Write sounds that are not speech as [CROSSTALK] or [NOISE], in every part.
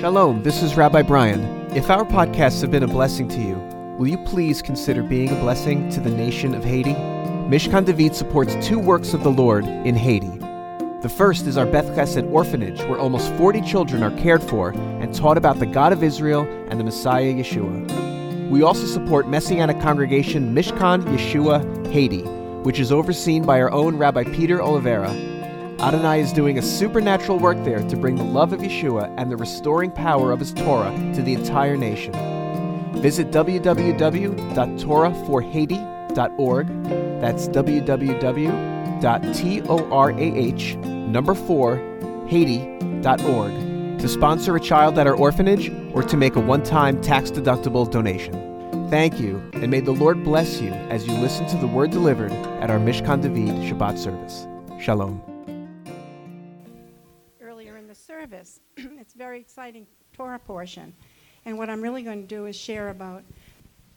Shalom, this is Rabbi Brian. If our podcasts have been a blessing to you, will you please consider being a blessing to the nation of Haiti? Mishkan David supports two works of the Lord in Haiti. The first is our Beth Chesed orphanage, where almost 40 children are cared for and taught about the God of Israel and the Messiah Yeshua. We also support Messianic congregation Mishkan Yeshua Haiti, which is overseen by our own Rabbi Peter Oliveira. Adonai is doing a supernatural work there to bring the love of Yeshua and the restoring power of his Torah to the entire nation. Visit www.torahforhaiti.org. That's www.torah number 4 haiti.org to sponsor a child at our orphanage or to make a one-time tax-deductible donation. Thank you, and may the Lord bless you as you listen to the word delivered at our Mishkan David Shabbat service. Shalom. Service. [CLEARS THROAT] it's very exciting Torah portion. And what I'm really going to do is share about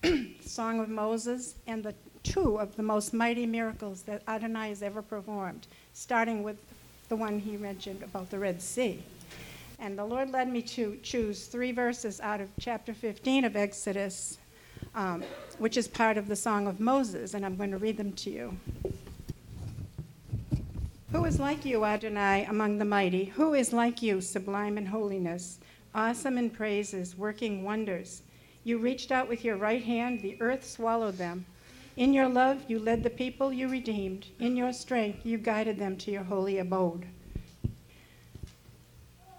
[CLEARS THROAT] Song of Moses and the two of the most mighty miracles that Adonai has ever performed, starting with the one he mentioned about the Red Sea. And the Lord led me to choose three verses out of chapter 15 of Exodus, um, which is part of the Song of Moses, and I'm going to read them to you. Who is like you, Adonai, among the mighty? Who is like you, sublime in holiness, awesome in praises, working wonders? You reached out with your right hand, the earth swallowed them. In your love, you led the people you redeemed. In your strength, you guided them to your holy abode.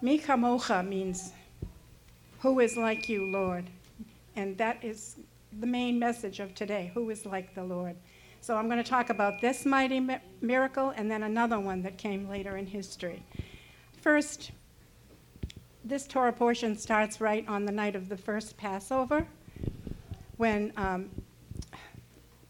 Mikamocha means, Who is like you, Lord? And that is the main message of today who is like the Lord? So I'm going to talk about this mighty mi- miracle and then another one that came later in history. First, this Torah portion starts right on the night of the first Passover when um,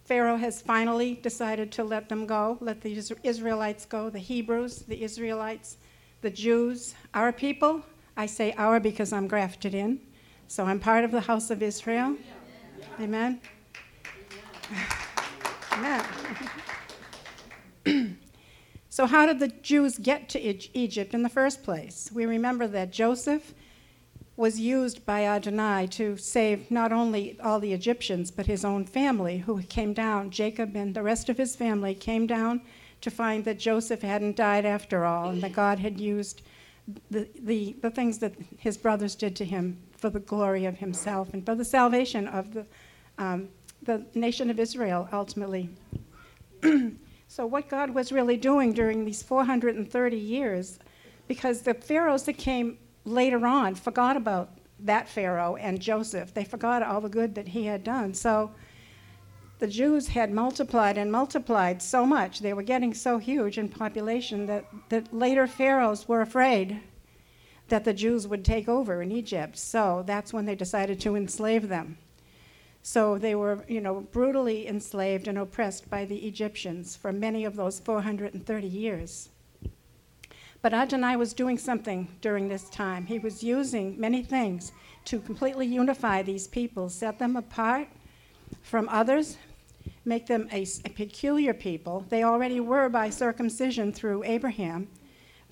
Pharaoh has finally decided to let them go, let the Israelites go, the Hebrews, the Israelites, the Jews, our people. I say our because I'm grafted in. So I'm part of the house of Israel. Amen. Amen. So, how did the Jews get to Egypt in the first place? We remember that Joseph was used by Adonai to save not only all the Egyptians, but his own family, who came down. Jacob and the rest of his family came down to find that Joseph hadn't died after all, and that God had used the, the, the things that his brothers did to him for the glory of himself and for the salvation of the, um, the nation of Israel ultimately. [CLEARS THROAT] so, what God was really doing during these 430 years, because the pharaohs that came later on forgot about that Pharaoh and Joseph, they forgot all the good that he had done. So, the Jews had multiplied and multiplied so much, they were getting so huge in population that, that later pharaohs were afraid that the Jews would take over in Egypt. So that's when they decided to enslave them. So they were, you know, brutally enslaved and oppressed by the Egyptians for many of those 430 years. But Adonai was doing something during this time. He was using many things to completely unify these people, set them apart from others, make them a, a peculiar people. They already were by circumcision through Abraham,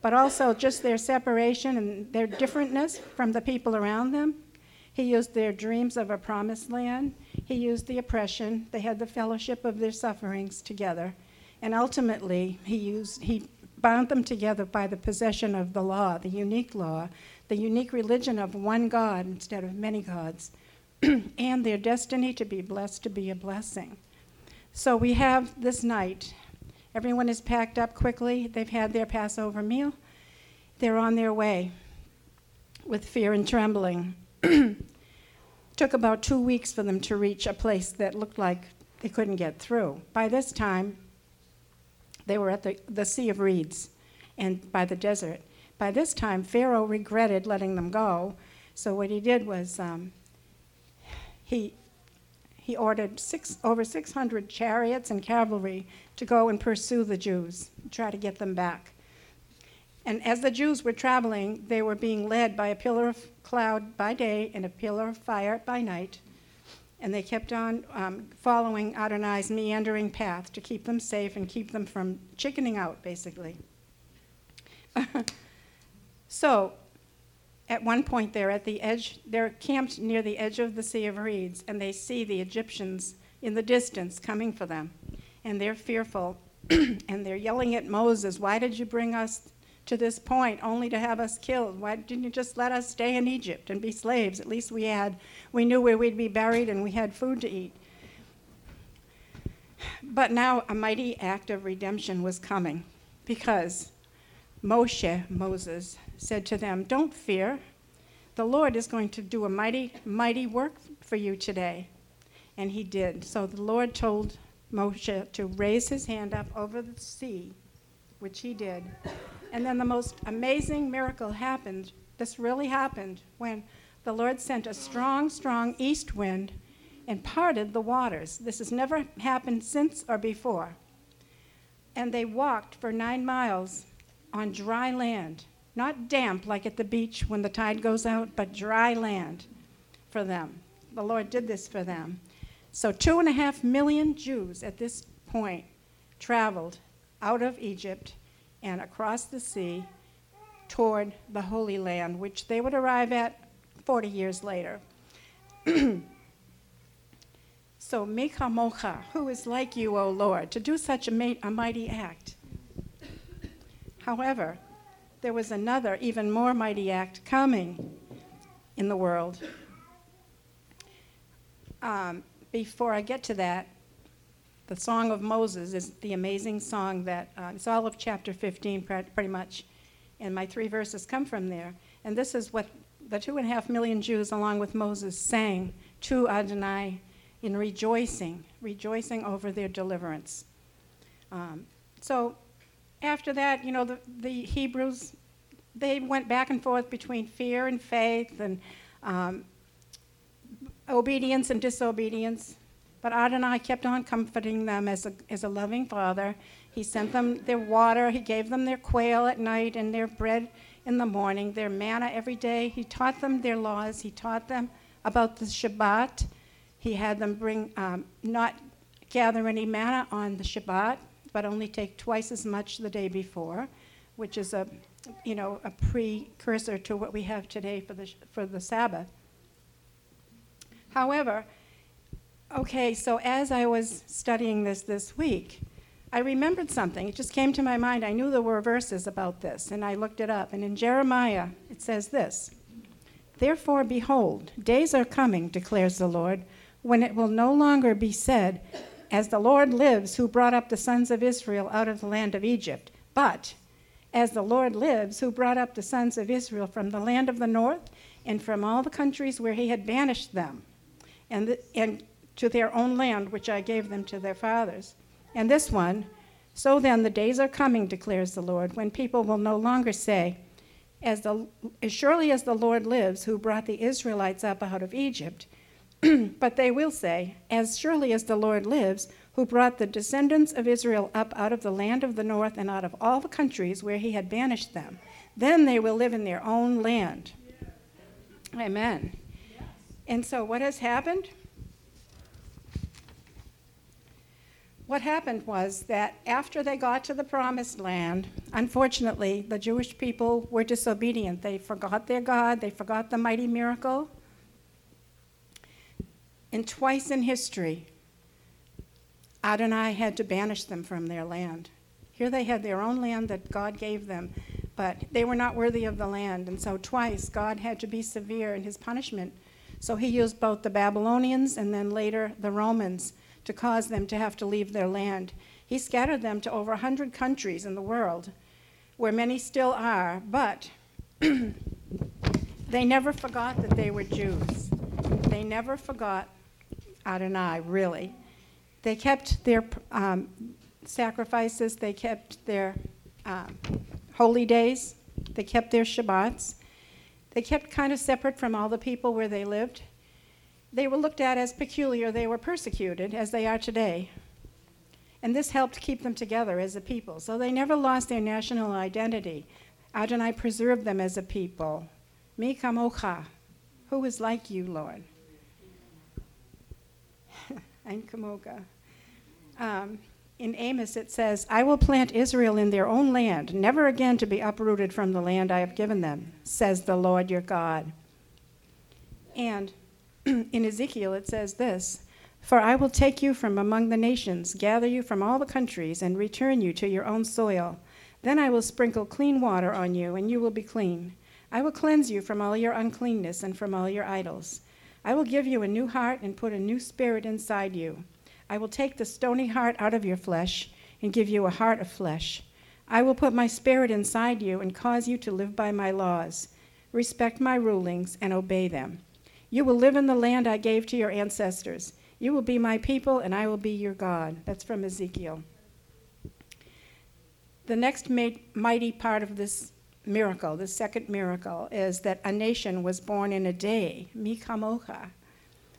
but also just their separation and their differentness from the people around them. He used their dreams of a promised land. He used the oppression. They had the fellowship of their sufferings together. And ultimately, he, used, he bound them together by the possession of the law, the unique law, the unique religion of one God instead of many gods, [CLEARS THROAT] and their destiny to be blessed to be a blessing. So we have this night. Everyone is packed up quickly. They've had their Passover meal. They're on their way with fear and trembling. [CLEARS THROAT] Took about two weeks for them to reach a place that looked like they couldn't get through. By this time, they were at the, the Sea of Reeds and by the desert. By this time, Pharaoh regretted letting them go. So what he did was um, he he ordered six, over 600 chariots and cavalry to go and pursue the Jews, try to get them back. And as the Jews were traveling, they were being led by a pillar of cloud by day and a pillar of fire by night. And they kept on um, following Adonai's meandering path to keep them safe and keep them from chickening out, basically. [LAUGHS] so, at one point they're at the edge, they're camped near the edge of the Sea of Reeds, and they see the Egyptians in the distance coming for them. And they're fearful, [CLEARS THROAT] and they're yelling at Moses, Why did you bring us to this point only to have us killed? Why didn't you just let us stay in Egypt and be slaves? At least we had, we knew where we'd be buried and we had food to eat. But now a mighty act of redemption was coming because Moshe, Moses, said to them, Don't fear. The Lord is going to do a mighty, mighty work for you today. And he did. So the Lord told Moshe to raise his hand up over the sea, which he did. And then the most amazing miracle happened. This really happened when the Lord sent a strong, strong east wind and parted the waters. This has never happened since or before. And they walked for nine miles on dry land, not damp like at the beach when the tide goes out, but dry land for them. The Lord did this for them. So, two and a half million Jews at this point traveled out of Egypt and across the sea toward the Holy Land, which they would arrive at 40 years later. [CLEARS THROAT] so, Mika Mocha, who is like you, O Lord, to do such a, ma- a mighty act? However, there was another, even more mighty act coming in the world. Um, before I get to that, the Song of Moses is the amazing song that uh, it's all of chapter 15, pretty much, and my three verses come from there. And this is what the two and a half million Jews, along with Moses, sang to Adonai in rejoicing, rejoicing over their deliverance. Um, so after that, you know, the, the Hebrews, they went back and forth between fear and faith and um, obedience and disobedience. But Adonai kept on comforting them as a, as a loving father. He sent them their water, he gave them their quail at night and their bread in the morning, their manna every day. He taught them their laws, he taught them about the Shabbat. He had them bring, um, not gather any manna on the Shabbat, but only take twice as much the day before, which is a, you know, a precursor to what we have today for the, for the Sabbath. However, okay, so as I was studying this this week, I remembered something. It just came to my mind. I knew there were verses about this, and I looked it up. And in Jeremiah, it says this Therefore, behold, days are coming, declares the Lord, when it will no longer be said, as the Lord lives, who brought up the sons of Israel out of the land of Egypt. But as the Lord lives, who brought up the sons of Israel from the land of the north and from all the countries where he had banished them, and, the, and to their own land, which I gave them to their fathers. And this one, so then the days are coming, declares the Lord, when people will no longer say, as, the, as surely as the Lord lives, who brought the Israelites up out of Egypt, [CLEARS THROAT] but they will say, As surely as the Lord lives, who brought the descendants of Israel up out of the land of the north and out of all the countries where he had banished them, then they will live in their own land. Amen. And so, what has happened? What happened was that after they got to the promised land, unfortunately, the Jewish people were disobedient. They forgot their God, they forgot the mighty miracle, and twice in history, Adonai had to banish them from their land. Here they had their own land that God gave them, but they were not worthy of the land. And so, twice, God had to be severe in his punishment. So, he used both the Babylonians and then later the Romans to cause them to have to leave their land. He scattered them to over 100 countries in the world, where many still are, but [CLEARS THROAT] they never forgot that they were Jews. They never forgot Adonai, really. They kept their um, sacrifices, they kept their um, holy days, they kept their Shabbats. They kept kind of separate from all the people where they lived. They were looked at as peculiar, they were persecuted, as they are today. And this helped keep them together as a people. So they never lost their national identity. Adonai preserved them as a people. Mi kamocha, who is like you, Lord? [LAUGHS] and Kamoka. Um, In Amos, it says, I will plant Israel in their own land, never again to be uprooted from the land I have given them, says the Lord your God. And [CLEARS THROAT] in Ezekiel, it says this For I will take you from among the nations, gather you from all the countries, and return you to your own soil. Then I will sprinkle clean water on you, and you will be clean. I will cleanse you from all your uncleanness and from all your idols. I will give you a new heart and put a new spirit inside you. I will take the stony heart out of your flesh and give you a heart of flesh. I will put my spirit inside you and cause you to live by my laws. Respect my rulings and obey them. You will live in the land I gave to your ancestors. You will be my people, and I will be your God. That's from Ezekiel. The next mighty part of this miracle, the second miracle, is that a nation was born in a day, Mikamocha.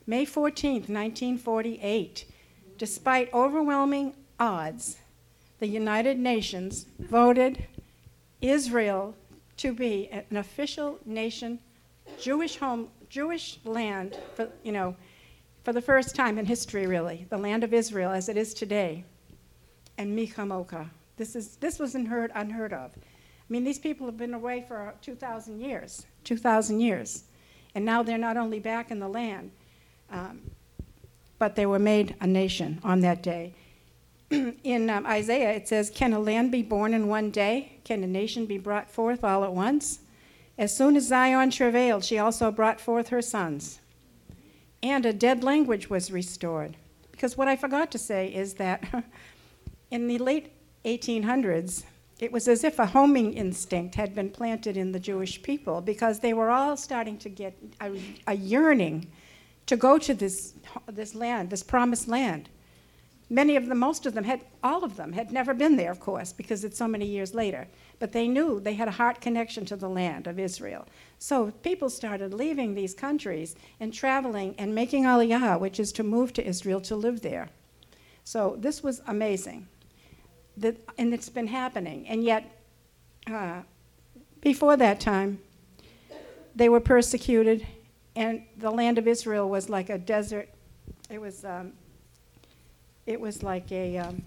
May 14, 1948, Despite overwhelming odds, the United Nations voted Israel to be an official nation, Jewish home, Jewish land for, you know, for the first time in history, really, the land of Israel as it is today, and Michamoka. This, is, this was unheard, unheard of. I mean, these people have been away for 2,000 years, 2,000 years, and now they're not only back in the land, um, but they were made a nation on that day. [CLEARS THROAT] in um, Isaiah, it says, Can a land be born in one day? Can a nation be brought forth all at once? As soon as Zion travailed, she also brought forth her sons. And a dead language was restored. Because what I forgot to say is that [LAUGHS] in the late 1800s, it was as if a homing instinct had been planted in the Jewish people because they were all starting to get a, a yearning to go to this, this land, this promised land. Many of them, most of them, had, all of them, had never been there, of course, because it's so many years later. But they knew they had a heart connection to the land of Israel. So people started leaving these countries and traveling and making aliyah, which is to move to Israel to live there. So this was amazing. And it's been happening. And yet, uh, before that time, they were persecuted and the land of Israel was like a desert. It was, um, it was like a, um,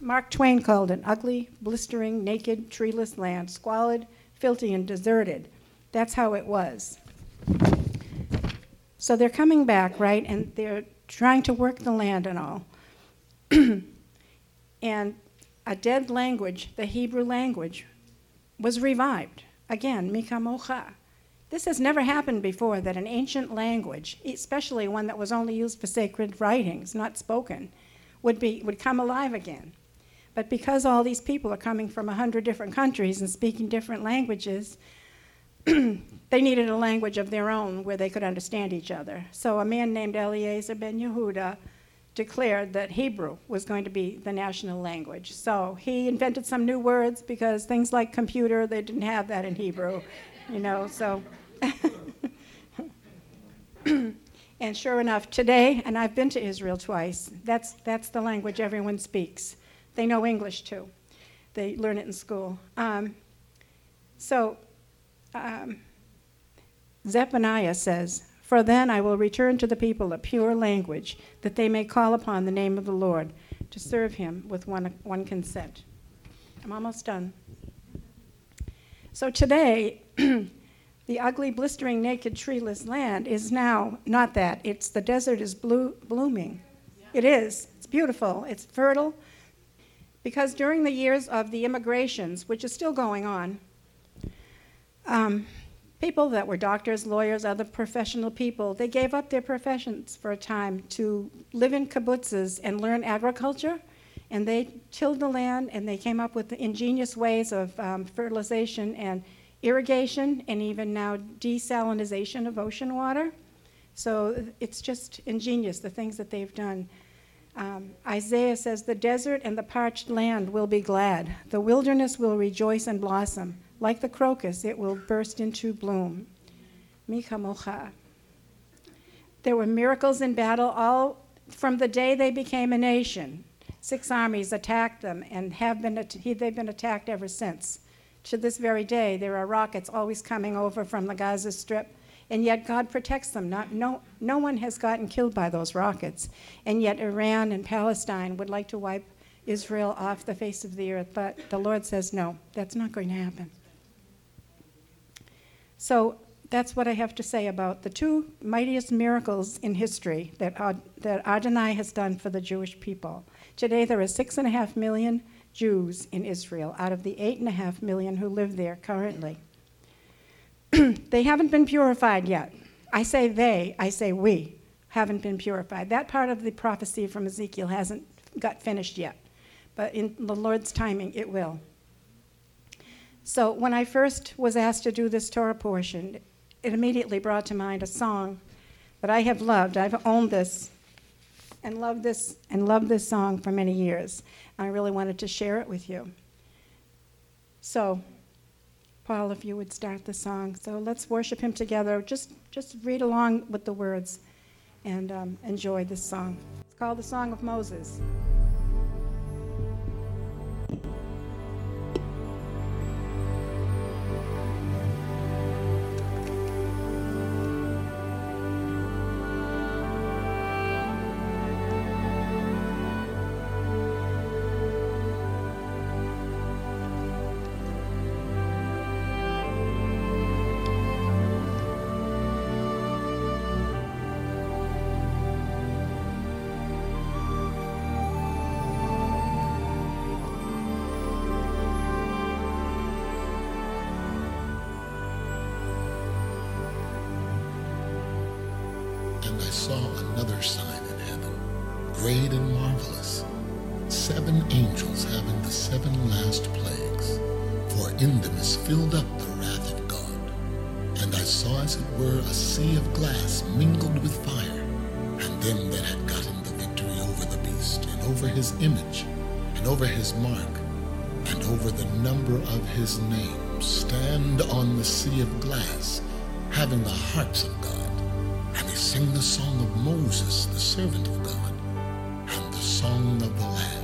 Mark Twain called an ugly, blistering, naked, treeless land, squalid, filthy, and deserted. That's how it was. So they're coming back, right? And they're trying to work the land and all. [CLEARS THROAT] and a dead language, the Hebrew language, was revived. Again, Mikamocha. This has never happened before that an ancient language, especially one that was only used for sacred writings, not spoken, would, be, would come alive again. But because all these people are coming from a hundred different countries and speaking different languages, [CLEARS THROAT] they needed a language of their own where they could understand each other. So a man named Eliezer ben Yehuda declared that Hebrew was going to be the national language. So he invented some new words because things like computer, they didn't have that in Hebrew you know, so. [CLEARS THROAT] [CLEARS THROAT] and sure enough, today, and I've been to Israel twice, that's, that's the language everyone speaks. They know English too, they learn it in school. Um, so, um, Zephaniah says, For then I will return to the people a pure language, that they may call upon the name of the Lord to serve him with one, one consent. I'm almost done. So today, [CLEARS THROAT] the ugly, blistering, naked, treeless land is now not that. It's the desert is blue, blooming. It is. It's beautiful. It's fertile. Because during the years of the immigrations, which is still going on, um, people that were doctors, lawyers, other professional people, they gave up their professions for a time to live in kibbutzes and learn agriculture and they tilled the land and they came up with ingenious ways of um, fertilization and irrigation and even now desalinization of ocean water. So it's just ingenious, the things that they've done. Um, Isaiah says, The desert and the parched land will be glad. The wilderness will rejoice and blossom. Like the crocus, it will burst into bloom. Mikamocha. There were miracles in battle all from the day they became a nation six armies attacked them and have been, they've been attacked ever since. To this very day, there are rockets always coming over from the Gaza Strip, and yet God protects them. Not, no, no one has gotten killed by those rockets, and yet Iran and Palestine would like to wipe Israel off the face of the earth. But the Lord says, no, that's not going to happen. So that's what I have to say about the two mightiest miracles in history that, Ad- that Adonai has done for the Jewish people. Today, there are six and a half million Jews in Israel out of the eight and a half million who live there currently. [CLEARS THROAT] they haven't been purified yet. I say they, I say we haven't been purified. That part of the prophecy from Ezekiel hasn't got finished yet, but in the Lord's timing, it will. So when I first was asked to do this Torah portion, it immediately brought to mind a song that I have loved. I've owned this and loved this and loved this song for many years. I really wanted to share it with you. So, Paul, if you would start the song. So let's worship him together. Just, just read along with the words and um, enjoy this song. It's called the Song of Moses. Great and marvelous, seven angels having the seven last plagues, for in them is filled up the wrath of God. And I saw as it were a sea of glass mingled with fire, and them that had gotten the victory over the beast, and over his image, and over his mark, and over the number of his name, stand on the sea of glass, having the harps of God. And they sing the song of Moses, the servant of God, song of the Lamb,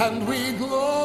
and we glow.